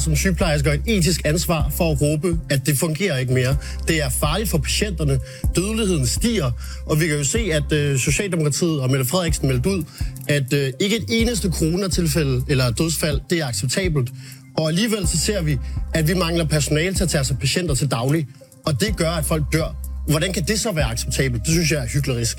Som sygeplejersker et etisk ansvar for at råbe, at det fungerer ikke mere. Det er farligt for patienterne. Dødeligheden stiger, og vi kan jo se, at øh, Socialdemokratiet og Mette Frederiksen meldte ud, at øh, ikke et eneste coronatilfælde eller dødsfald, det er acceptabelt. Og alligevel så ser vi, at vi mangler personale til at tage sig patienter til daglig. Og det gør, at folk dør. Hvordan kan det så være acceptabelt? Det synes jeg er hyklerisk.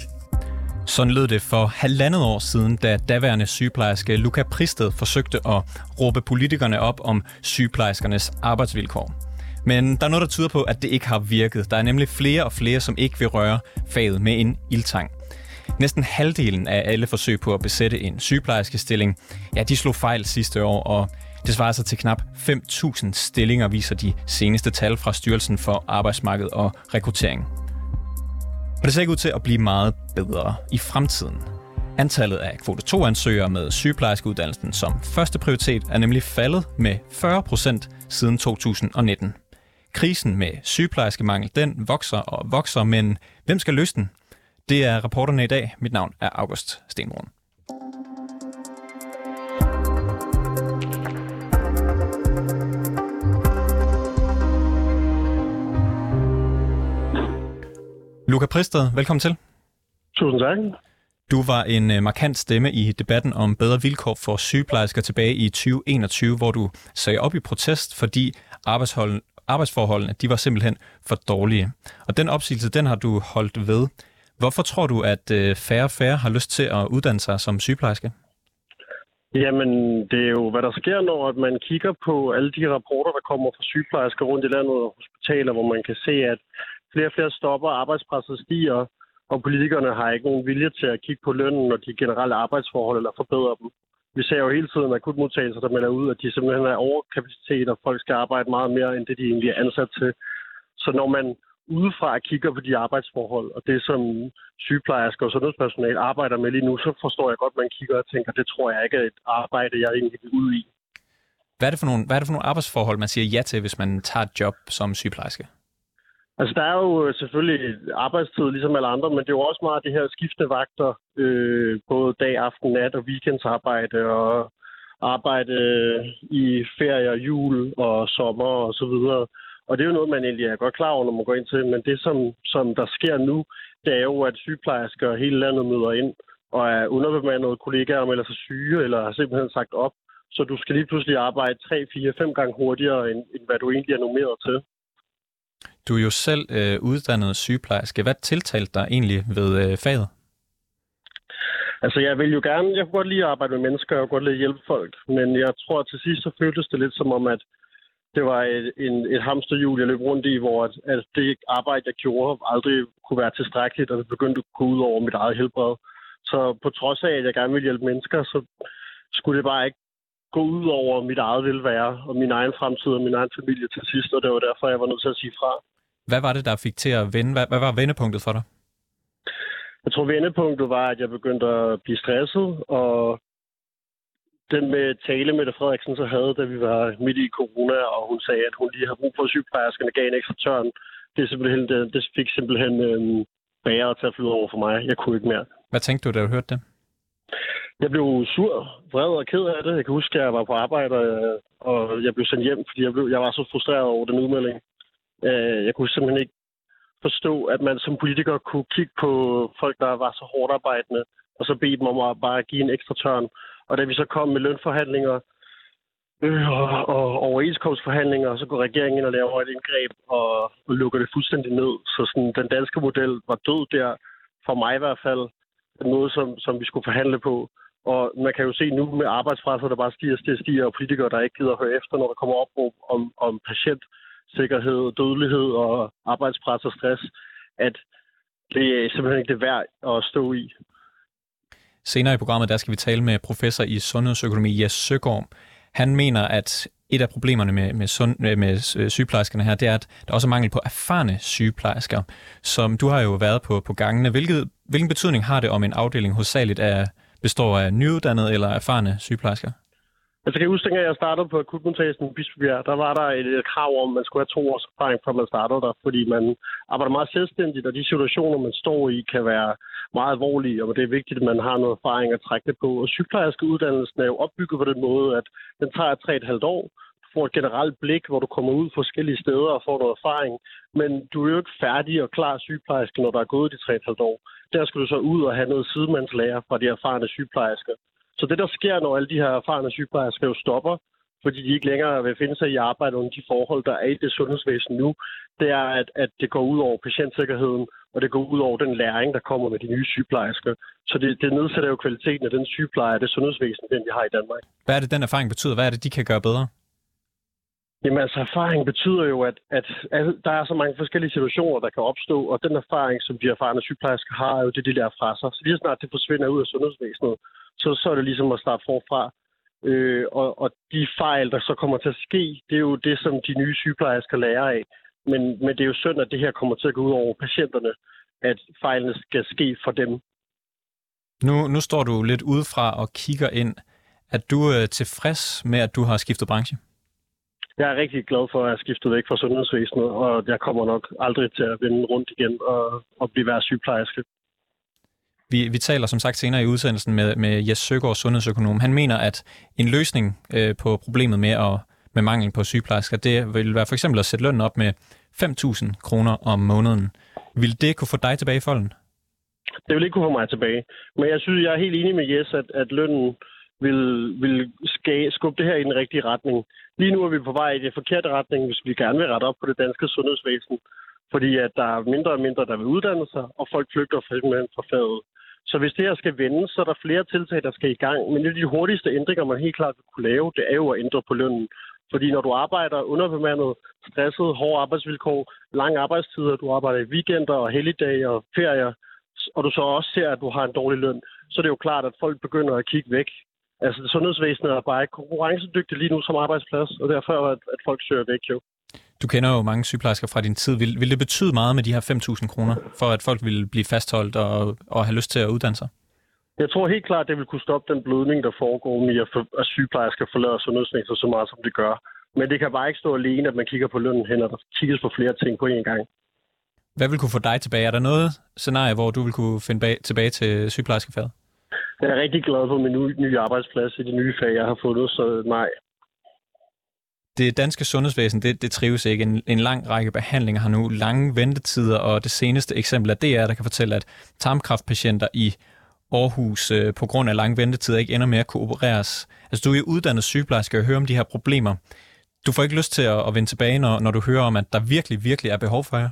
Sådan lød det for halvandet år siden, da daværende sygeplejerske Luca Pristed forsøgte at råbe politikerne op om sygeplejerskernes arbejdsvilkår. Men der er noget, der tyder på, at det ikke har virket. Der er nemlig flere og flere, som ikke vil røre faget med en ildtang. Næsten halvdelen af alle forsøg på at besætte en sygeplejerskestilling, ja, de slog fejl sidste år, og det svarer sig til knap 5.000 stillinger, viser de seneste tal fra Styrelsen for Arbejdsmarked og Rekruttering. Og det ser ikke ud til at blive meget bedre i fremtiden. Antallet af kvote 2-ansøgere med sygeplejerskeuddannelsen som første prioritet er nemlig faldet med 40 procent siden 2019. Krisen med sygeplejerskemangel, den vokser og vokser, men hvem skal løse den? Det er rapporterne i dag. Mit navn er August Stenbrun. Luca Pristed, velkommen til. Tusind tak. Du var en øh, markant stemme i debatten om bedre vilkår for sygeplejersker tilbage i 2021, hvor du sagde op i protest, fordi arbejdsforholdene de var simpelthen for dårlige. Og den opsigelse, den har du holdt ved. Hvorfor tror du, at øh, færre og færre har lyst til at uddanne sig som sygeplejerske? Jamen, det er jo, hvad der sker, når man kigger på alle de rapporter, der kommer fra sygeplejersker rundt i landet og hospitaler, hvor man kan se, at flere og flere stopper, arbejdspresset stiger, og politikerne har ikke nogen vilje til at kigge på lønnen og de generelle arbejdsforhold eller forbedre dem. Vi ser jo hele tiden akutmodtagelser, der melder ud, at de simpelthen er overkapacitet, og folk skal arbejde meget mere, end det de egentlig er ansat til. Så når man udefra kigger på de arbejdsforhold, og det som sygeplejersker og sundhedspersonale arbejder med lige nu, så forstår jeg godt, at man kigger og tænker, det tror jeg ikke er et arbejde, jeg egentlig vil ud i. Hvad er, det for nogle, hvad er det for nogle arbejdsforhold, man siger ja til, hvis man tager et job som sygeplejerske? Altså, der er jo øh, selvfølgelig arbejdstid, ligesom alle andre, men det er jo også meget det her skiftende vagter, øh, både dag, aften, nat og weekendsarbejde, og arbejde øh, i ferie, jul og sommer og så videre. Og det er jo noget, man egentlig er godt klar over, når man går ind til. Men det, som, som der sker nu, det er jo, at sygeplejersker hele landet møder ind og er underbemandede kollegaer, melder sig syge eller har simpelthen sagt op. Så du skal lige pludselig arbejde 3, 4, 5 gange hurtigere, end, end hvad du egentlig er normeret til. Du er jo selv øh, uddannet sygeplejerske. Hvad tiltalte dig egentlig ved øh, faget? Altså, jeg vil jo gerne, jeg kunne godt lide at arbejde med mennesker, og godt lide at hjælpe folk, men jeg tror, at til sidst så føltes det lidt som om, at det var et, en, et hamsterhjul, jeg løb rundt i, hvor at, at det arbejde, jeg gjorde, aldrig kunne være tilstrækkeligt, og det begyndte at gå ud over mit eget helbred. Så på trods af, at jeg gerne ville hjælpe mennesker, så skulle det bare ikke gå ud over mit eget velvære og min egen fremtid og min egen familie til sidst, og det var derfor, jeg var nødt til at sige fra. Hvad var det, der fik til at vende? Hvad, hvad var vendepunktet for dig? Jeg tror, vendepunktet var, at jeg begyndte at blive stresset, og den med tale, Mette Frederiksen så havde, da vi var midt i corona, og hun sagde, at hun lige har brug for sygeplejerskerne, gav en ekstra tørn. Det, simpelthen, det, det fik simpelthen øhm, bære til at flyde over for mig. Jeg kunne ikke mere. Hvad tænkte du, da du hørte det? Jeg blev sur, vred og ked af det. Jeg kan huske, at jeg var på arbejde, øh, og jeg blev sendt hjem, fordi jeg, blev, jeg var så frustreret over den udmelding. Øh, jeg kunne simpelthen ikke forstå, at man som politiker kunne kigge på folk, der var så hårdt arbejdende, og så bede dem om at bare give en ekstra tørn. Og da vi så kom med lønforhandlinger øh, og, og overenskomstforhandlinger, så går regeringen ind og laver et indgreb og, og lukker det fuldstændig ned. Så sådan, den danske model var død der, for mig i hvert fald, den måde, som, som vi skulle forhandle på. Og man kan jo se nu med arbejdspresset, der bare stiger, stiger, stiger, og politikere, der ikke gider at høre efter, når der kommer op om, om patientsikkerhed, dødelighed og arbejdspres og stress, at det er simpelthen ikke det værd at stå i. Senere i programmet, der skal vi tale med professor i sundhedsøkonomi, Jes Søgaard. Han mener, at et af problemerne med, med, sund, med øh, sygeplejerskerne her, det er, at der også er mangel på erfarne sygeplejersker. Som du har jo været på, på gangene. Hvilket, hvilken betydning har det om en afdeling hovedsageligt er består af nyuddannede eller erfarne sygeplejersker? Altså, kan jeg huske, at jeg startede på akutmodtagelsen i Bispebjerg, der var der et, et krav om, at man skulle have to års erfaring, før man startede der, fordi man arbejder meget selvstændigt, og de situationer, man står i, kan være meget alvorlige, og det er vigtigt, at man har noget erfaring at trække det på. Og sygeplejerskeuddannelsen er jo opbygget på den måde, at den tager tre et halvt år. Får et generelt blik, hvor du kommer ud forskellige steder og får noget erfaring. Men du er jo ikke færdig og klar sygeplejerske, når der er gået de 3,5 år. Der skal du så ud og have noget sidemandslærer fra de erfarne sygeplejersker. Så det, der sker, når alle de her erfarne sygeplejersker jo stopper, fordi de ikke længere vil finde sig i arbejde under de forhold, der er i det sundhedsvæsen nu, det er, at, at det går ud over patientsikkerheden, og det går ud over den læring, der kommer med de nye sygeplejersker. Så det, det nedsætter jo kvaliteten af den sygepleje, det sundhedsvæsen, den vi har i Danmark. Hvad er det, den erfaring betyder? Hvad er det, de kan gøre bedre? Jamen altså, erfaring betyder jo, at, at, der er så mange forskellige situationer, der kan opstå, og den erfaring, som de erfarne sygeplejersker har, er jo det, de lærer fra sig. Så lige snart det forsvinder ud af sundhedsvæsenet, så, så er det ligesom at starte forfra. Øh, og, og de fejl, der så kommer til at ske, det er jo det, som de nye sygeplejersker lærer af. Men, men det er jo synd, at det her kommer til at gå ud over patienterne, at fejlene skal ske for dem. Nu, nu står du lidt udefra og kigger ind. Er du øh, tilfreds med, at du har skiftet branche? Jeg er rigtig glad for, at jeg har skiftet væk fra sundhedsvæsenet, og jeg kommer nok aldrig til at vende rundt igen og, og blive værd sygeplejerske. Vi, vi taler som sagt senere i udsendelsen med, med Jes Søgaard, sundhedsøkonom. Han mener, at en løsning øh, på problemet med, at, med mangel på sygeplejersker, det vil være for eksempel at sætte lønnen op med 5.000 kroner om måneden. Vil det kunne få dig tilbage i folden? Det vil ikke kunne få mig tilbage. Men jeg synes, jeg er helt enig med Jes, at, at lønnen vil, vil skubbe det her i den rigtige retning. Lige nu er vi på vej i den forkerte retning, hvis vi gerne vil rette op på det danske sundhedsvæsen. Fordi at der er mindre og mindre, der vil uddanne sig, og folk flygter fra faget. Så hvis det her skal vende, så er der flere tiltag, der skal i gang. Men det de hurtigste ændringer, man helt klart vil kunne lave, det er jo at ændre på lønnen. Fordi når du arbejder underbemandet, stresset, hårde arbejdsvilkår, lange arbejdstider, du arbejder i weekender og helligdage og ferier, og du så også ser, at du har en dårlig løn, så er det jo klart, at folk begynder at kigge væk. Altså, sundhedsvæsenet er bare ikke konkurrencedygtigt lige nu som arbejdsplads, og derfor er at, at folk søger væk jo. Du kender jo mange sygeplejersker fra din tid. Vil, vil det betyde meget med de her 5.000 kroner, for at folk vil blive fastholdt og, og have lyst til at uddanne sig? Jeg tror helt klart, at det vil kunne stoppe den blødning, der foregår med, at, for, at sygeplejersker forlader sundhedsvæsenet så meget, som det gør. Men det kan bare ikke stå alene, at man kigger på lønnen hen, og der kigges på flere ting på én gang. Hvad vil kunne få dig tilbage? Er der noget scenarie, hvor du vil kunne finde bag, tilbage til sygeplejerskefaget? Jeg er rigtig glad for min nye arbejdsplads i det nye fag, jeg har fundet, så nej. Det danske sundhedsvæsen, det, det trives ikke. En, en lang række behandlinger har nu lange ventetider, og det seneste eksempel er DR, der kan fortælle, at tarmkraftpatienter i Aarhus øh, på grund af lange ventetider ikke ender med at kunne opereres. Altså, du er uddannet sygeplejerske og hører om de her problemer. Du får ikke lyst til at, at vende tilbage, når, når du hører om, at der virkelig, virkelig er behov for jer?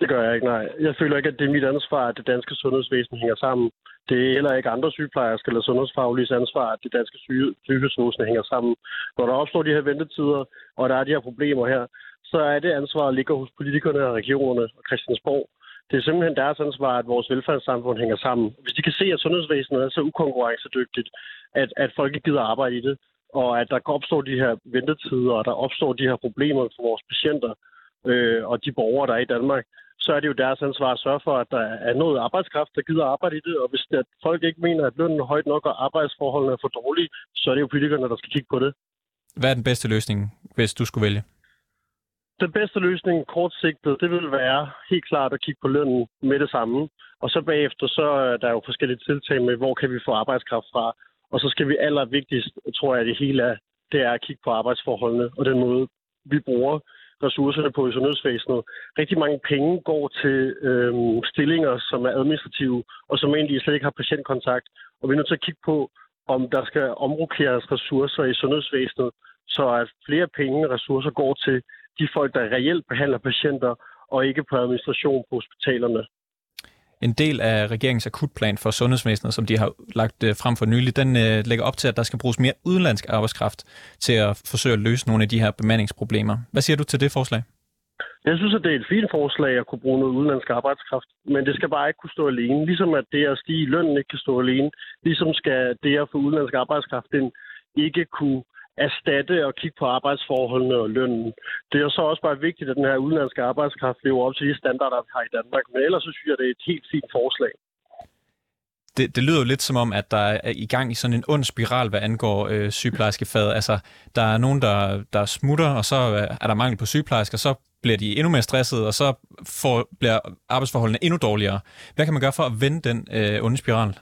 Det gør jeg ikke, nej. Jeg føler ikke, at det er mit ansvar, at det danske sundhedsvæsen hænger sammen. Det er heller ikke andre sygeplejersker eller sundhedsfaglige ansvar, at det danske sygehusvæsen hænger sammen. Når der opstår de her ventetider, og der er de her problemer her, så er det ansvar, der ligger hos politikerne og regionerne og Christiansborg. Det er simpelthen deres ansvar, at vores velfærdssamfund hænger sammen. Hvis de kan se, at sundhedsvæsenet er så ukonkurrencedygtigt, at, at folk ikke gider arbejde i det, og at der opstår de her ventetider, og der opstår de her problemer for vores patienter øh, og de borgere, der er i Danmark, så er det jo deres ansvar at sørge for, at der er noget arbejdskraft, der gider arbejde i det. Og hvis at folk ikke mener, at lønnen er højt nok, og arbejdsforholdene er for dårlige, så er det jo politikerne, der skal kigge på det. Hvad er den bedste løsning, hvis du skulle vælge? Den bedste løsning kortsigtet, det vil være helt klart at kigge på lønnen med det samme. Og så bagefter, så er der jo forskellige tiltag med, hvor kan vi få arbejdskraft fra. Og så skal vi allervigtigst, tror jeg, det hele er, det er at kigge på arbejdsforholdene og den måde, vi bruger ressourcerne på i sundhedsvæsenet. Rigtig mange penge går til øh, stillinger, som er administrative, og som egentlig slet ikke har patientkontakt. Og vi er nødt til at kigge på, om der skal omrokeres ressourcer i sundhedsvæsenet, så at flere penge og ressourcer går til de folk, der reelt behandler patienter, og ikke på administration på hospitalerne. En del af regeringens akutplan for sundhedsvæsenet, som de har lagt øh, frem for nylig, den øh, lægger op til, at der skal bruges mere udenlandsk arbejdskraft til at forsøge at løse nogle af de her bemandingsproblemer. Hvad siger du til det forslag? Jeg synes, at det er et fint forslag at kunne bruge noget udenlandsk arbejdskraft, men det skal bare ikke kunne stå alene. Ligesom at det at stige i lønnen ikke kan stå alene, ligesom skal det at få udenlandsk arbejdskraft ind ikke kunne erstatte og kigge på arbejdsforholdene og lønnen. Det er jo så også bare vigtigt, at den her udenlandske arbejdskraft lever op til de standarder, vi har i Danmark. Men ellers så synes jeg, det er et helt fint forslag. Det, det lyder jo lidt som om, at der er i gang i sådan en ond spiral, hvad angår øh, sygeplejerskefaget. Altså, der er nogen, der, der smutter, og så øh, er der mangel på sygeplejersker, så bliver de endnu mere stressede, og så får, bliver arbejdsforholdene endnu dårligere. Hvad kan man gøre for at vende den øh, onde spiral?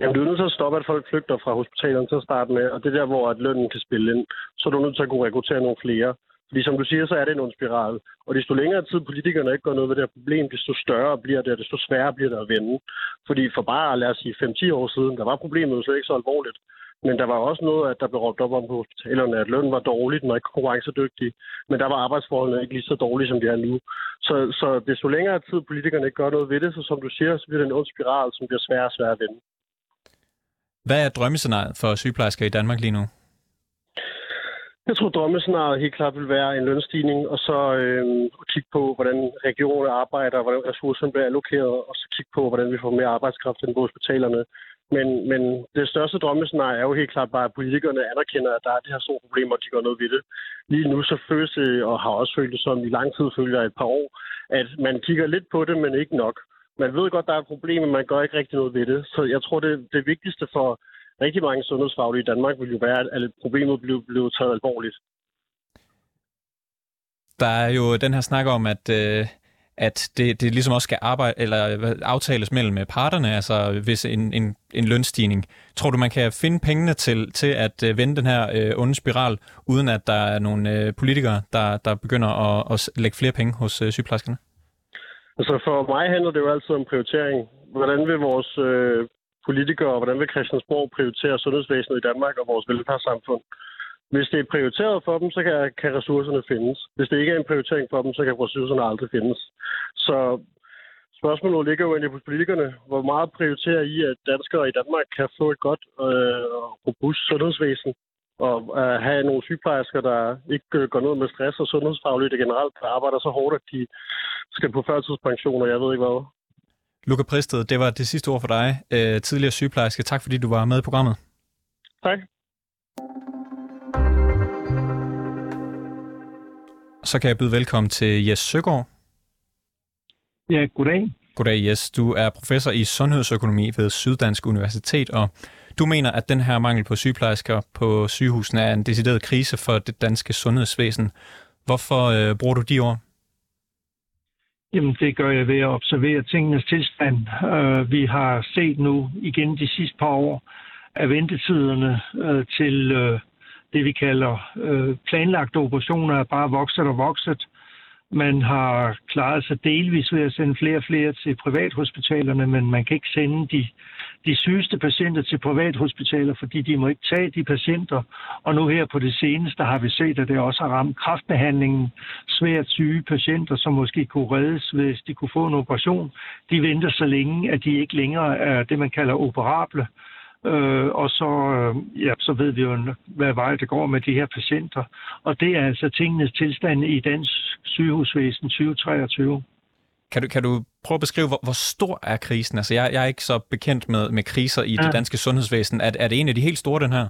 Jamen, du er nødt til at stoppe, at folk flygter fra hospitalerne til at starte med, og det er der, hvor at lønnen kan spille ind. Så er du nødt til at kunne rekruttere nogle flere. Fordi som du siger, så er det en ond spiral. Og desto længere tid politikerne ikke gør noget ved det her problem, desto større bliver det, og desto sværere bliver det at vende. Fordi for bare, lad os sige, 5-10 år siden, der var problemet jo slet ikke så alvorligt. Men der var også noget, at der blev råbt op om på hospitalerne, at lønnen var dårlig, den var ikke konkurrencedygtig. Men der var arbejdsforholdene ikke lige så dårlige, som de er nu. Så, så desto længere tid politikerne ikke gør noget ved det, så som du siger, så bliver det en ond spiral, som bliver sværere og sværere at vende. Hvad er drømmescenariet for sygeplejersker i Danmark lige nu? Jeg tror, drømmescenariet helt klart vil være en lønstigning, og så øh, kigge på, hvordan regionerne arbejder, hvordan ressourcerne bliver allokeret, og så kigge på, hvordan vi får mere arbejdskraft ind på hospitalerne. Men, men det største drømmescenarie er jo helt klart bare, at politikerne anerkender, at der er det her store problemer, og de gør noget ved det. Lige nu så føles det, og har også følt det som i lang tid, følger et par år, at man kigger lidt på det, men ikke nok. Man ved godt, der er et problem, men man gør ikke rigtig noget ved det. Så jeg tror, det, det vigtigste for rigtig mange sundhedsfaglige i Danmark vil jo være, at problemet blev, blev taget alvorligt. Der er jo den her snak om, at, øh, at det, det ligesom også skal arbejde, eller aftales mellem øh, parterne, altså hvis en, en, en lønstigning. Tror du, man kan finde pengene til, til at øh, vende den her øh, onde spiral, uden at der er nogle øh, politikere, der, der begynder at, at lægge flere penge hos øh, sygeplejerskerne? Altså for mig handler det jo altid om prioritering. Hvordan vil vores øh, politikere, og hvordan vil Christiansborg prioritere sundhedsvæsenet i Danmark og vores velfærdssamfund? Hvis det er prioriteret for dem, så kan, kan ressourcerne findes. Hvis det ikke er en prioritering for dem, så kan ressourcerne aldrig findes. Så spørgsmålet ligger jo egentlig hos politikerne. Hvor meget prioriterer I, at danskere i Danmark kan få et godt øh, og robust sundhedsvæsen? Og øh, have nogle sygeplejersker, der ikke øh, går ned med stress og sundhedsfagligt generelt, der arbejder så hårdt, at de skal på førtidspension, og jeg ved ikke hvad. Luca Pristed, det var det sidste ord for dig. Øh, tidligere sygeplejerske. Tak fordi du var med i programmet. Tak. Så kan jeg byde velkommen til Jes Søgaard. Ja, goddag. Goddag Jes. Du er professor i sundhedsøkonomi ved Syddansk Universitet, og du mener, at den her mangel på sygeplejersker på sygehusene er en decideret krise for det danske sundhedsvæsen. Hvorfor øh, bruger du de ord? Jamen, det gør jeg ved at observere tingenes tilstand. Øh, vi har set nu igen de sidste par år, at ventetiderne øh, til øh, det, vi kalder øh, planlagte operationer, er bare vokset og vokset. Man har klaret sig delvis ved at sende flere og flere til privathospitalerne, men man kan ikke sende de, de sygeste patienter til privathospitaler, fordi de må ikke tage de patienter. Og nu her på det seneste har vi set, at det også har ramt kraftbehandlingen. Svært syge patienter, som måske kunne reddes, hvis de kunne få en operation. De venter så længe, at de ikke længere er det, man kalder operable. Øh, og så, øh, ja, så ved vi jo, hvad vej det går med de her patienter. Og det er altså tingenes tilstand i dansk sygehusvæsen 2023. Kan du, kan du prøve at beskrive, hvor, hvor stor er krisen? Altså, jeg, jeg er ikke så bekendt med, med kriser i ja. det danske sundhedsvæsen. Er, er det en af de helt store, den her?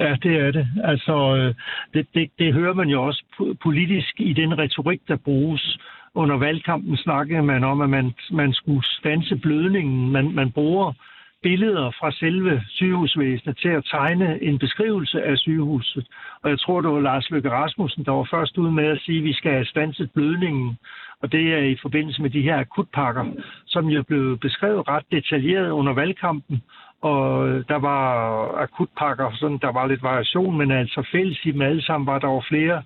Ja, det er det. Altså, øh, det, det, det hører man jo også politisk i den retorik, der bruges. Under valgkampen snakkede man om, at man, man skulle stanse blødningen. Man, man bruger billeder fra selve sygehusvæsenet til at tegne en beskrivelse af sygehuset. Og jeg tror, det var Lars Løkke Rasmussen, der var først ude med at sige, at vi skal have stanset blødningen. Og det er i forbindelse med de her akutpakker, som jo blev beskrevet ret detaljeret under valgkampen. Og der var akutpakker, sådan der var lidt variation, men altså fælles i dem alle sammen var der var flere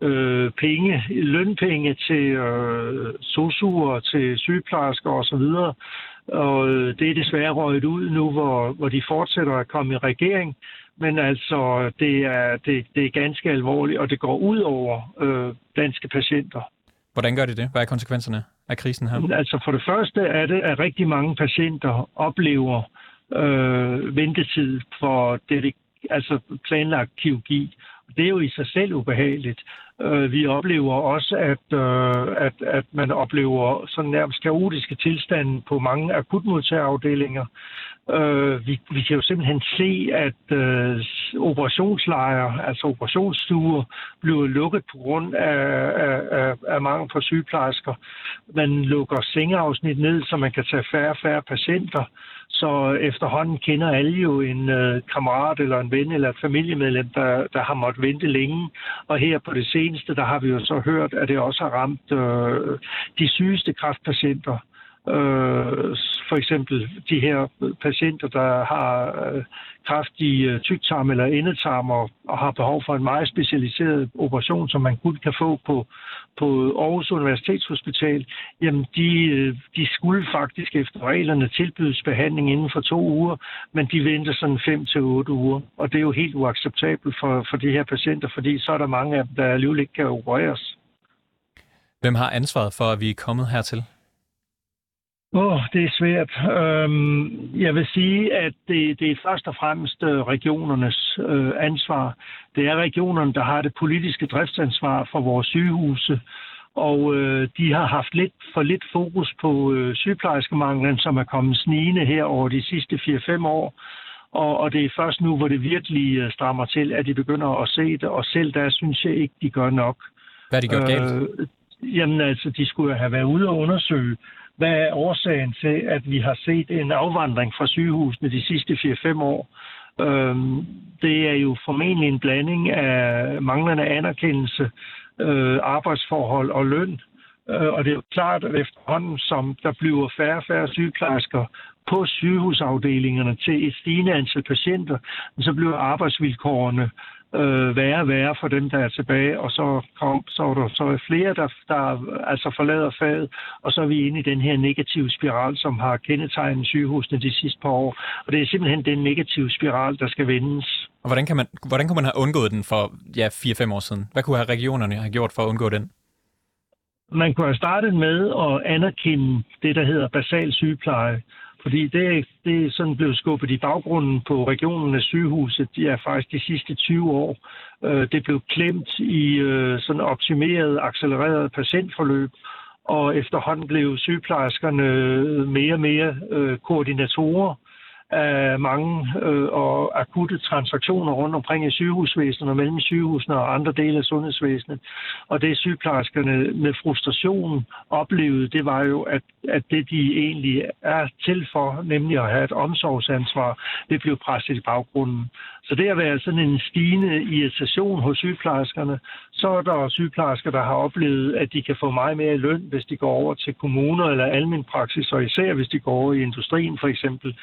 øh, penge, lønpenge til øh, sosuer, til sygeplejersker osv., og øh, det er desværre røget ud nu, hvor, hvor de fortsætter at komme i regering. Men altså, det er, det, det er ganske alvorligt, og det går ud over øh, danske patienter. Hvordan gør de det? Hvad er konsekvenserne af krisen her? Altså for det første er det, at rigtig mange patienter oplever øh, ventetid for det, altså planlagt kirurgi. Det er jo i sig selv ubehageligt. Øh, vi oplever også, at, øh, at, at man oplever sådan nærmest kaotiske tilstande på mange akutmodtagerafdelinger. Øh, vi, vi kan jo simpelthen se, at øh, operationslejre, altså operationsstuer, bliver lukket på grund af, af, af, mangel på sygeplejersker. Man lukker sengeafsnit ned, så man kan tage færre og færre patienter. Så efterhånden kender alle jo en øh, kammerat eller en ven eller et familiemedlem, der, der har måttet vente længe. Og her på det seneste, der har vi jo så hørt, at det også har ramt øh, de sygeste kræftpatienter. Øh, for eksempel de her patienter, der har øh, kraftig øh, tyktarm eller endetarm og, og har behov for en meget specialiseret operation, som man kun kan få på, på Aarhus Universitetshospital, jamen de, øh, de skulle faktisk efter reglerne tilbydes behandling inden for to uger, men de venter sådan 5 til otte uger. Og det er jo helt uacceptabelt for, for de her patienter, fordi så er der mange af dem, der alligevel ikke kan opereres. Hvem har ansvaret for, at vi er kommet hertil? Åh, oh, det er svært. Øhm, jeg vil sige, at det, det er først og fremmest øh, regionernes øh, ansvar. Det er regionerne, der har det politiske driftsansvar for vores sygehuse, og øh, de har haft lidt for lidt fokus på øh, sygeplejerskemanglen, som er kommet snigende her over de sidste 4-5 år. Og, og det er først nu, hvor det virkelig strammer til, at de begynder at se det, og selv der synes jeg ikke, de gør nok. Hvad har de gjort galt? Øh, jamen altså, de skulle have været ude og undersøge, hvad er årsagen til, at vi har set en afvandring fra sygehusene de sidste 4-5 år? Øhm, det er jo formentlig en blanding af manglende anerkendelse, øh, arbejdsforhold og løn. Øh, og det er jo klart, at efterhånden, som der bliver færre og færre sygeplejersker på sygehusafdelingerne til et stigende antal patienter, så bliver arbejdsvilkårene øh, værre og værre for dem, der er tilbage, og så, kom, så er der så er flere, der, der altså forlader faget, og så er vi inde i den her negative spiral, som har kendetegnet sygehusene de sidste par år. Og det er simpelthen den negative spiral, der skal vendes. Og hvordan kan man, hvordan kunne man have undgået den for ja, 4-5 år siden? Hvad kunne have regionerne have gjort for at undgå den? Man kunne have startet med at anerkende det, der hedder basal sygepleje. Fordi det, det er sådan blevet skubbet i baggrunden på regionernes sygehuse. De er faktisk de sidste 20 år. Øh, det blev klemt i øh, sådan optimeret, accelereret patientforløb. Og efterhånden blev sygeplejerskerne øh, mere og mere øh, koordinatorer af mange øh, og akutte transaktioner rundt omkring i sygehusvæsenet og mellem sygehusene og andre dele af sundhedsvæsenet. Og det sygeplejerskerne med frustration oplevede, det var jo, at, at det de egentlig er til for, nemlig at have et omsorgsansvar, det blev presset i baggrunden. Så det at være sådan en stigende irritation hos sygeplejerskerne, så er der sygeplejersker, der har oplevet, at de kan få meget mere i løn, hvis de går over til kommuner eller almen praksis, og især hvis de går over i industrien, for eksempel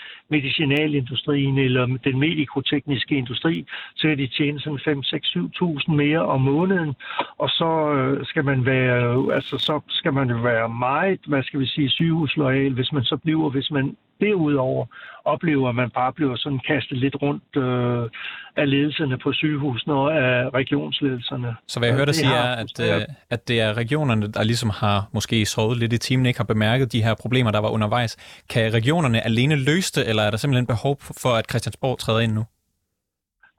medicinalindustrien eller den medikotekniske industri, så kan de tjene sådan 5, 6, 7.000 mere om måneden, og så øh, skal man være, altså så skal man være meget, hvad skal vi sige, sygehuslojal, hvis man så bliver, hvis man derudover oplever, at man bare bliver sådan kastet lidt rundt øh, af ledelserne på sygehusene og af regionsledelserne. Så hvad jeg hørte dig sige er, at, øh, at det er regionerne, der ligesom har måske sovet lidt i timen, ikke har bemærket de her problemer, der var undervejs. Kan regionerne alene løse det, eller er der simpelthen behov for, at Christiansborg træder ind nu?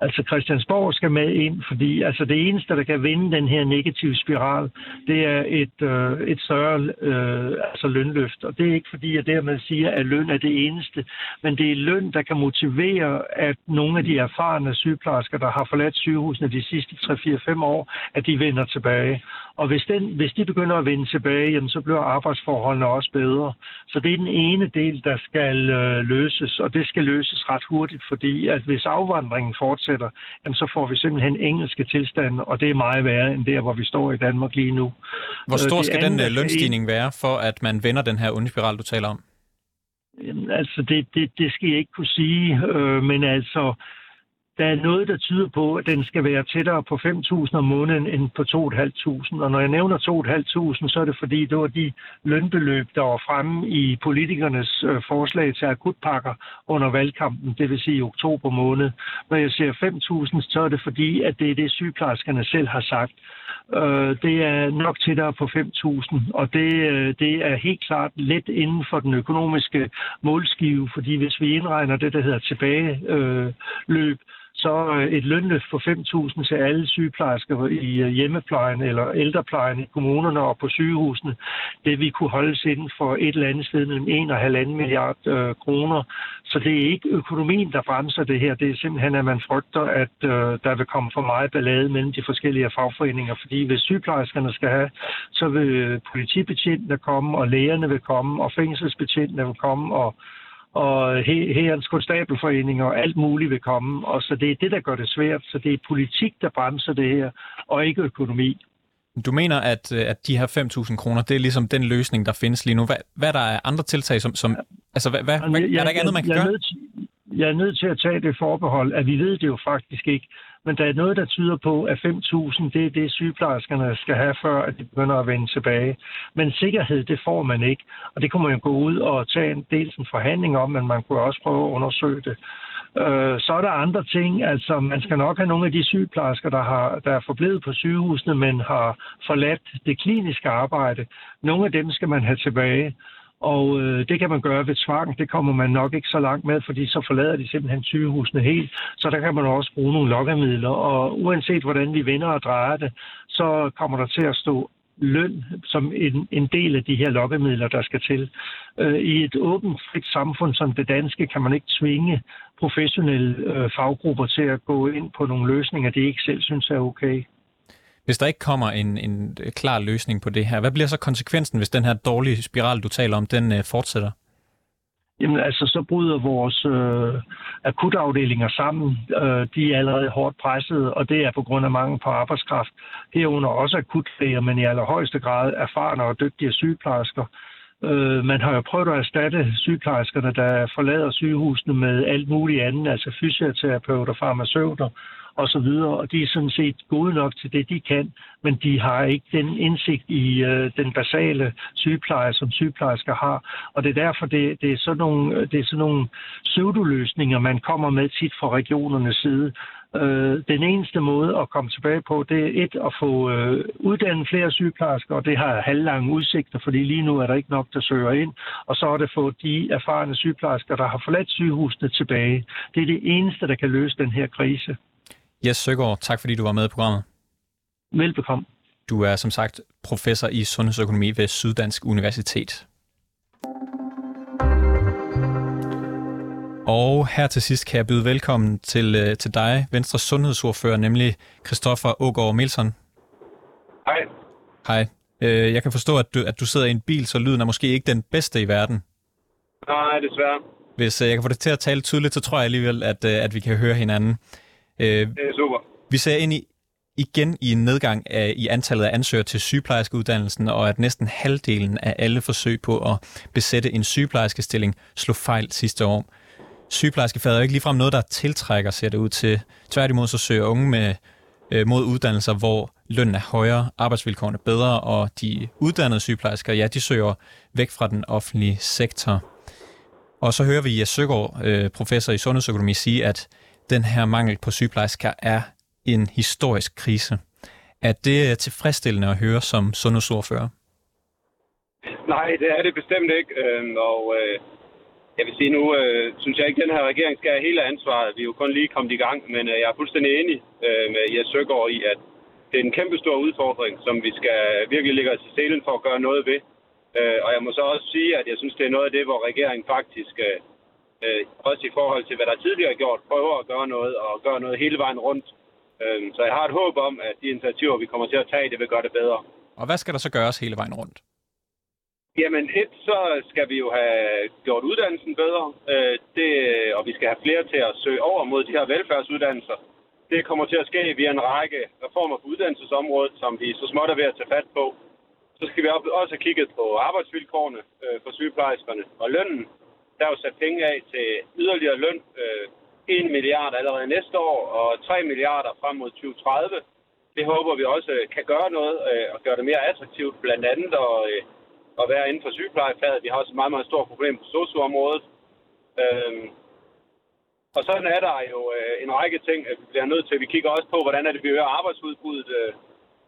Altså Christiansborg skal med ind, fordi altså det eneste, der kan vinde den her negative spiral, det er et, øh, et større øh, altså lønløft. Og det er ikke fordi, jeg dermed siger, at løn er det eneste, men det er løn, der kan motivere, at nogle af de erfarne sygeplejersker, der har forladt sygehusene de sidste 3-4-5 år, at de vender tilbage. Og hvis, den, hvis de begynder at vende tilbage, jamen, så bliver arbejdsforholdene også bedre. Så det er den ene del, der skal øh, løses, og det skal løses ret hurtigt, fordi at hvis afvandringen fortsætter, jamen, så får vi simpelthen engelske tilstande, og det er meget værre end der, hvor vi står i Danmark lige nu. Hvor stor øh, skal den øh, lønstigning være, for at man vender den her onde spiral, du taler om? Jamen, altså, det, det, det skal jeg ikke kunne sige, øh, men altså, der er noget, der tyder på, at den skal være tættere på 5.000 om måneden end på 2.500. Og når jeg nævner 2.500, så er det fordi, det var de lønbeløb, der var fremme i politikernes øh, forslag til akutpakker under valgkampen, det vil sige i oktober måned. Når jeg siger 5.000, så er det fordi, at det er det, sygeplejerskerne selv har sagt. Øh, det er nok tættere på 5.000, og det, øh, det er helt klart let inden for den økonomiske målskive, fordi hvis vi indregner det, der hedder tilbageløb, så øh, et lønløft på 5.000 til alle sygeplejersker i øh, hjemmeplejen eller ældreplejen i kommunerne og på sygehusene, det vi kunne holde inden for et eller andet sted mellem 1 og 1,5 milliard øh, kroner. Så det er ikke økonomien, der bremser det her. Det er simpelthen, at man frygter, at øh, der vil komme for meget ballade mellem de forskellige fagforeninger. Fordi hvis sygeplejerskerne skal have, så vil politibetjentene komme, og lægerne vil komme, og fængselsbetjentene vil komme, og og herrens konstabelforening og alt muligt vil komme. Og så det er det, der gør det svært. Så det er politik, der bremser det her, og ikke økonomi. Du mener, at, øh, at de her 5.000 kroner, det er ligesom den løsning, der findes lige nu. Hvad, hvad der er andre tiltag, som... som altså, hvad, hvad, hvad, er der ikke andet, man kan jeg, gøre? Jeg er, nødt, jeg er nødt til at tage det forbehold, at vi ved det jo faktisk ikke. Men der er noget, der tyder på, at 5.000, det er det, sygeplejerskerne skal have, før at de begynder at vende tilbage. Men sikkerhed, det får man ikke. Og det kunne man jo gå ud og tage en del en forhandling om, men man kunne også prøve at undersøge det. Øh, så er der andre ting. Altså, man skal nok have nogle af de sygeplejersker, der, har, der er forblevet på sygehusene, men har forladt det kliniske arbejde. Nogle af dem skal man have tilbage. Og øh, det kan man gøre ved tvang. Det kommer man nok ikke så langt med, fordi så forlader de simpelthen sygehusene helt. Så der kan man også bruge nogle lokkemidler. Og uanset hvordan vi vender og drejer det, så kommer der til at stå løn som en, en del af de her lokkemidler, der skal til. Øh, I et åbent, frit samfund som det danske kan man ikke tvinge professionelle øh, faggrupper til at gå ind på nogle løsninger, de ikke selv synes er okay. Hvis der ikke kommer en, en klar løsning på det her, hvad bliver så konsekvensen, hvis den her dårlige spiral, du taler om, den øh, fortsætter? Jamen altså, så bryder vores øh, akutafdelinger sammen. Øh, de er allerede hårdt presset, og det er på grund af mangel på arbejdskraft. Herunder også akutlæger, men i allerhøjeste grad erfarne og dygtige sygeplejersker. Øh, man har jo prøvet at erstatte sygeplejerskerne, der forlader sygehusene med alt muligt andet, altså fysioterapeuter, farmaceuter og så videre, og de er sådan set gode nok til det, de kan, men de har ikke den indsigt i øh, den basale sygepleje, som sygeplejersker har, og det er derfor, det, det er sådan nogle, øh, det er sådan nogle pseudoløsninger, man kommer med tit fra regionernes side, Øh, den eneste måde at komme tilbage på, det er et at få øh, uddannet flere sygeplejersker, og det har halvlange udsigter, fordi lige nu er der ikke nok, der søger ind. Og så er det få de erfarne sygeplejersker, der har forladt sygehusene tilbage. Det er det eneste, der kan løse den her krise. Jes Søgaard, tak fordi du var med i programmet. Velbekomme. Du er som sagt professor i sundhedsøkonomi ved Syddansk Universitet. Og her til sidst kan jeg byde velkommen til, øh, til dig, Venstres sundhedsordfører, nemlig Christoffer Ågaard Milson. Hej. Hej. Øh, jeg kan forstå, at du, at du sidder i en bil, så lyden er måske ikke den bedste i verden. Nej, desværre. Hvis øh, jeg kan få det til at tale tydeligt, så tror jeg alligevel, at, at vi kan høre hinanden. Det er super. Vi ser ind i igen i en nedgang af, i antallet af ansøgere til sygeplejerskeuddannelsen, og at næsten halvdelen af alle forsøg på at besætte en sygeplejerskestilling slog fejl sidste år. Sygeplejerskefaget er jo ikke ligefrem noget, der tiltrækker, ser det ud til. Tværtimod så søger unge med, øh, mod uddannelser, hvor lønnen er højere, arbejdsvilkårene bedre, og de uddannede sygeplejersker, ja, de søger væk fra den offentlige sektor. Og så hører vi Jes Søgaard, øh, professor i sundhedsøkonomi, sige, at den her mangel på sygeplejersker er en historisk krise. Er det øh, tilfredsstillende at høre som sundhedsordfører? Nej, det er det bestemt ikke. Øhm, og øh, jeg vil sige nu, øh, synes jeg ikke, at den her regering skal have hele ansvaret. Vi er jo kun lige kommet i gang, men jeg er fuldstændig enig med Jes Søgaard i, at det er en kæmpe stor udfordring, som vi skal virkelig lægge os i selen for at gøre noget ved. Og jeg må så også sige, at jeg synes, det er noget af det, hvor regeringen faktisk, øh, også i forhold til, hvad der tidligere er gjort, prøver at gøre noget og gøre noget hele vejen rundt. Øh, så jeg har et håb om, at de initiativer, vi kommer til at tage, det vil gøre det bedre. Og hvad skal der så gøres hele vejen rundt? Jamen et, så skal vi jo have gjort uddannelsen bedre, øh, det, og vi skal have flere til at søge over mod de her velfærdsuddannelser. Det kommer til at ske via en række reformer på uddannelsesområdet, som vi så småt er ved at tage fat på. Så skal vi også have kigget på arbejdsvilkårene øh, for sygeplejerskerne og lønnen. Der er jo sat penge af til yderligere løn. Øh, 1 milliard allerede næste år og 3 milliarder frem mod 2030. Det håber vi også øh, kan gøre noget øh, og gøre det mere attraktivt, blandt andet at, øh, at være inden for sygeplejefaget. Vi har også et meget, meget stort problem på socioområdet. Øh, og sådan er der jo øh, en række ting, at vi bliver nødt til. Vi kigger også på, hvordan er det, vi øger arbejdsudbuddet. Øh,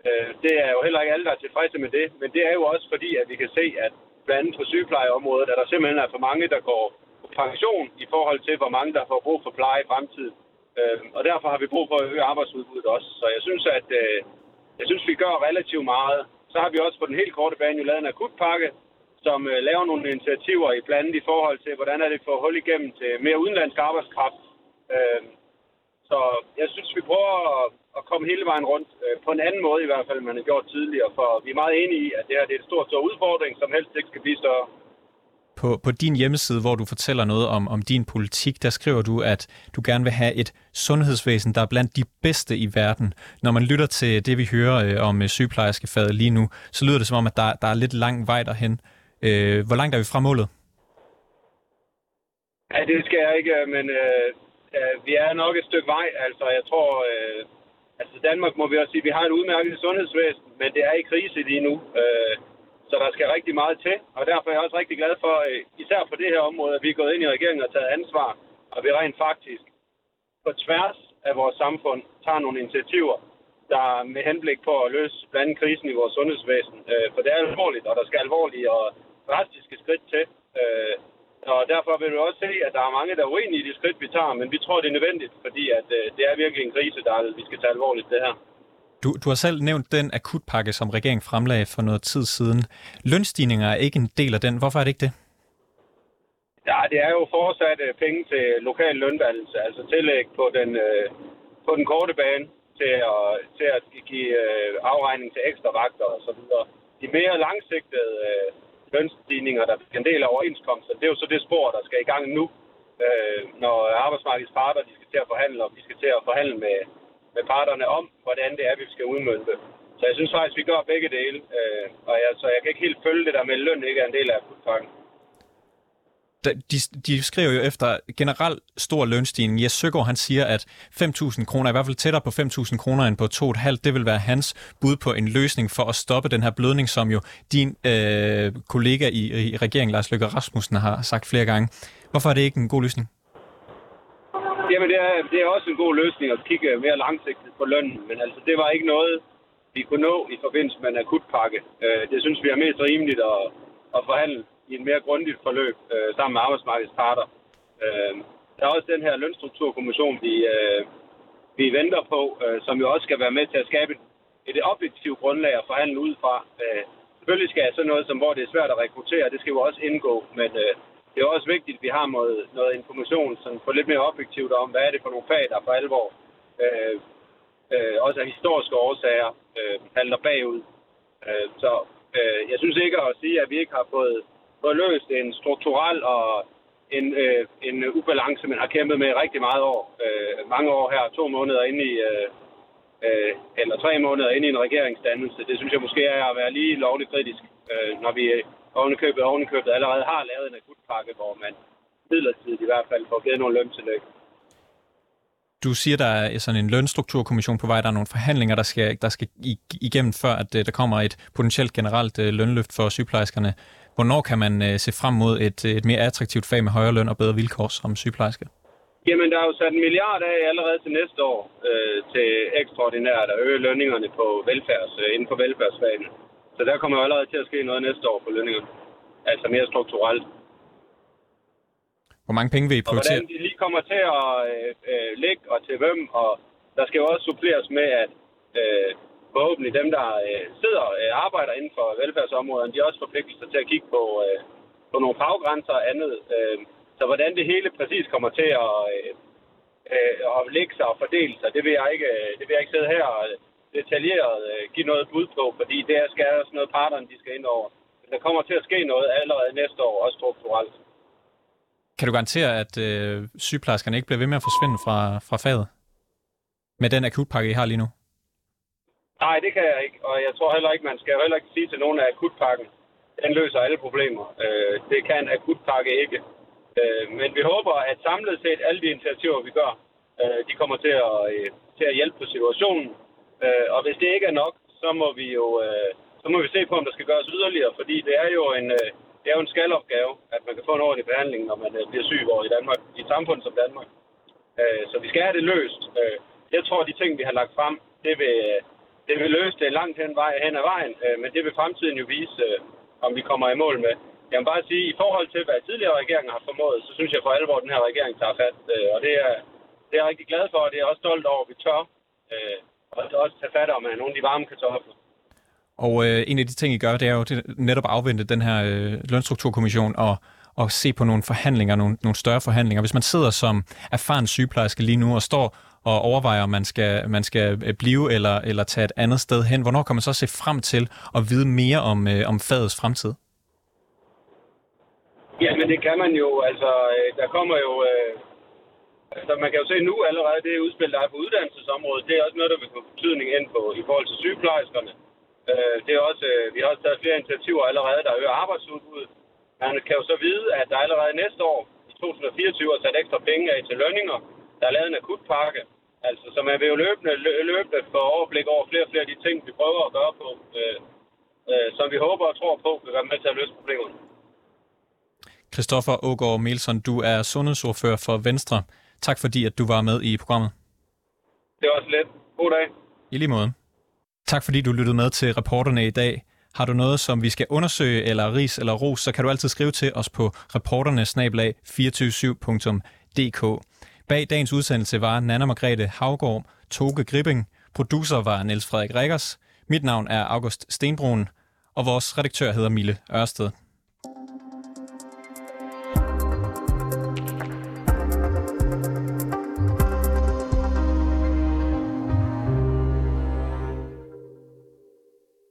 øh det er jo heller ikke alle, der er tilfredse med det, men det er jo også fordi, at vi kan se, at blandt andet på sygeplejeområdet, at der simpelthen er for mange, der går på pension i forhold til, hvor mange, der får brug for pleje i fremtiden. Øh, og derfor har vi brug for at øge arbejdsudbuddet også. Så jeg synes, at øh, jeg synes, vi gør relativt meget. Så har vi også på den helt korte bane jo lavet en akutpakke, som øh, laver nogle initiativer i blandt i forhold til, hvordan er det for hul igennem til mere udenlandsk arbejdskraft. Øh, så jeg synes, vi prøver at, at komme hele vejen rundt øh, på en anden måde i hvert fald, end man har gjort tidligere. For vi er meget enige i, at det her det er en stor, stor udfordring, som helst ikke skal blive større. På, på din hjemmeside, hvor du fortæller noget om, om din politik, der skriver du, at du gerne vil have et sundhedsvæsen, der er blandt de bedste i verden. Når man lytter til det, vi hører øh, om øh, sygeplejerskefaget lige nu, så lyder det som om, at der, der er lidt lang vej derhen. Øh, hvor langt er vi fra målet? Ja, det skal jeg ikke, men øh, øh, vi er nok et stykke vej. Altså, jeg tror, øh, altså Danmark må vi også sige, vi har et udmærket sundhedsvæsen, men det er i krise lige nu. Øh, så der skal rigtig meget til, og derfor er jeg også rigtig glad for, øh, især på det her område, at vi er gået ind i regeringen og taget ansvar, og vi rent faktisk på tværs af vores samfund tager nogle initiativer, der med henblik på at løse blandt andet krisen i vores sundhedsvæsen. Øh, for det er alvorligt, og der skal alvorlige og drastiske skridt til. Øh, og derfor vil vi også se, at der er mange, der er uenige i de skridt, vi tager, men vi tror, det er nødvendigt, fordi at, øh, det er virkelig en krise, der er, vi skal tage alvorligt det her. Du, du har selv nævnt den akutpakke, som regeringen fremlagde for noget tid siden. Lønstigninger er ikke en del af den. Hvorfor er det ikke det? Ja, det er jo fortsat øh, penge til lokal løndannelse, altså tillæg på den, øh, på den korte bane til at, til at give øh, afregning til ekstra vagter og så videre. De mere langsigtede øh, lønstigninger, der er en del af overenskomsten, det er jo så det spor, der skal i gang nu, øh, når arbejdsmarkedets parter de skal til at forhandle, og vi skal til at forhandle med, med parterne om, hvordan det er, vi skal udmønte. Så jeg synes faktisk, vi gør begge dele, øh, og jeg, så jeg kan ikke helt følge det der med, at løn ikke er en del af akutpakken de, de skriver jo efter generelt stor lønstigning. Jes Søgaard, han siger, at 5.000 kroner, i hvert fald tættere på 5.000 kroner end på 2,5, det vil være hans bud på en løsning for at stoppe den her blødning, som jo din øh, kollega i, i regeringen, Lars Løkke Rasmussen, har sagt flere gange. Hvorfor er det ikke en god løsning? Jamen, det er, det er også en god løsning at kigge mere langsigtet på lønnen, men altså, det var ikke noget, vi kunne nå i forbindelse med en akutpakke. Øh, det synes vi er mest rimeligt at, at forhandle i en mere grundigt forløb øh, sammen med arbejdsmarkedets parter. Øh, der er også den her lønstrukturkommission, vi, øh, vi venter på, øh, som jo også skal være med til at skabe et, et objektivt grundlag at forhandle ud fra. Øh, selvfølgelig skal sådan noget, som hvor det er svært at rekruttere, det skal jo også indgå, men øh, det er også vigtigt, at vi har noget, noget information som får lidt mere objektivt om, hvad er det for nogle fag, der for alvor øh, øh, også af historiske årsager øh, halter bagud. Øh, så øh, jeg synes ikke at sige, at vi ikke har fået fået løst en strukturel og en, øh, en ubalance, man har kæmpet med rigtig meget år. Øh, mange år her, to måneder inde i, øh, øh, eller tre måneder inde i en regeringsdannelse. Det synes jeg måske er at være lige lovligt kritisk, øh, når vi ovenikøbet ovenikøbet allerede har lavet en akutpakke, hvor man midlertidigt i hvert fald får givet nogle løntillæg. Du siger, der er sådan en lønstrukturkommission på vej. Der er nogle forhandlinger, der skal, der skal igennem, før at øh, der kommer et potentielt generelt øh, lønløft for sygeplejerskerne. Hvornår kan man øh, se frem mod et, et mere attraktivt fag med højere løn og bedre vilkår som sygeplejerske? Jamen, der er jo sat en milliard af allerede til næste år øh, til ekstraordinært at øge lønningerne på velfærds, øh, inden for velfærdsfagene. Så der kommer jo allerede til at ske noget næste år på lønningerne. Altså mere strukturelt. Hvor mange penge vil I prioritere? Og hvordan de lige kommer til at øh, øh, ligge og til hvem, og der skal jo også suppleres med, at øh, forhåbentlig dem, der øh, sidder og øh, arbejder inden for velfærdsområderne, de er også forpligtet sig til at kigge på, øh, på nogle faggrænser og andet. Øh, så hvordan det hele præcis kommer til at, øh, øh, at lægge sig og fordele sig, det vil jeg ikke, øh, det vil jeg ikke sidde her og øh, detaljeret øh, give noget bud på, fordi det er skal også noget parterne, de skal ind over. Men der kommer til at ske noget allerede næste år, også strukturelt. Kan du garantere, at øh, sygeplejerskerne ikke bliver ved med at forsvinde fra, fra faget? Med den akutpakke, I har lige nu? Nej, det kan jeg ikke, og jeg tror heller ikke, man skal heller ikke sige til nogen at akutpakken, den løser alle problemer. Øh, det kan en akutpakke ikke. Øh, men vi håber, at samlet set alle de initiativer, vi gør, øh, de kommer til at, øh, til at hjælpe på situationen. Øh, og hvis det ikke er nok, så må vi jo øh, så må vi se på, om der skal gøres yderligere, fordi det er jo en, øh, det er jo en skalopgave, at man kan få en ordentlig behandling, når man øh, bliver syg over i Danmark, i et samfund som Danmark. Øh, så vi skal have det løst. Øh, jeg tror, de ting, vi har lagt frem, det vil, det vil løse det langt hen, vej, hen ad vejen, øh, men det vil fremtiden jo vise, øh, om vi kommer i mål med. Jeg vil bare sige, i forhold til, hvad tidligere regeringer har formået, så synes jeg for alvor, at den her regering tager fat. Øh, og det er, det er jeg rigtig glad for, og det er også stolt over, at vi tør. Øh, og også tage fat om nogle af de varme kartofler. Og øh, en af de ting, I gør, det er jo det, netop at afvente den her øh, lønstrukturkommission og, og se på nogle forhandlinger, nogle, nogle større forhandlinger. Hvis man sidder som erfaren sygeplejerske lige nu og står og overvejer, om man skal, man skal øh, blive eller, eller tage et andet sted hen, hvornår kan man så se frem til at vide mere om, øh, om fagets fremtid? Ja, men det kan man jo. Altså, øh, der kommer jo... Øh, altså, man kan jo se nu allerede, det udspil, der er på uddannelsesområdet, det er også noget, der vil få betydning ind på i forhold til sygeplejerskerne. Øh, det er også, øh, vi har også taget flere initiativer allerede, der øger arbejdsudbuddet. Man kan jo så vide, at der allerede næste år, i 2024, er sat ekstra penge af til lønninger. Der er lavet en akutpakke. Altså, så man vil jo løbende, løbende få overblik over flere og flere af de ting, vi prøver at gøre på, øh, øh, som vi håber og tror på, vil være med til at løse problemerne. Christoffer Ågaard Melson, du er sundhedsordfører for Venstre. Tak fordi, at du var med i programmet. Det var også let. God dag. I lige måde. Tak fordi du lyttede med til reporterne i dag. Har du noget, som vi skal undersøge, eller ris eller ros, så kan du altid skrive til os på reporternesnablag 247.dk. Bag dagens udsendelse var Nana Margrethe Havgård, Toge Gripping, producer var Niels Frederik Rikkers, mit navn er August Stenbrun, og vores redaktør hedder Mille Ørsted.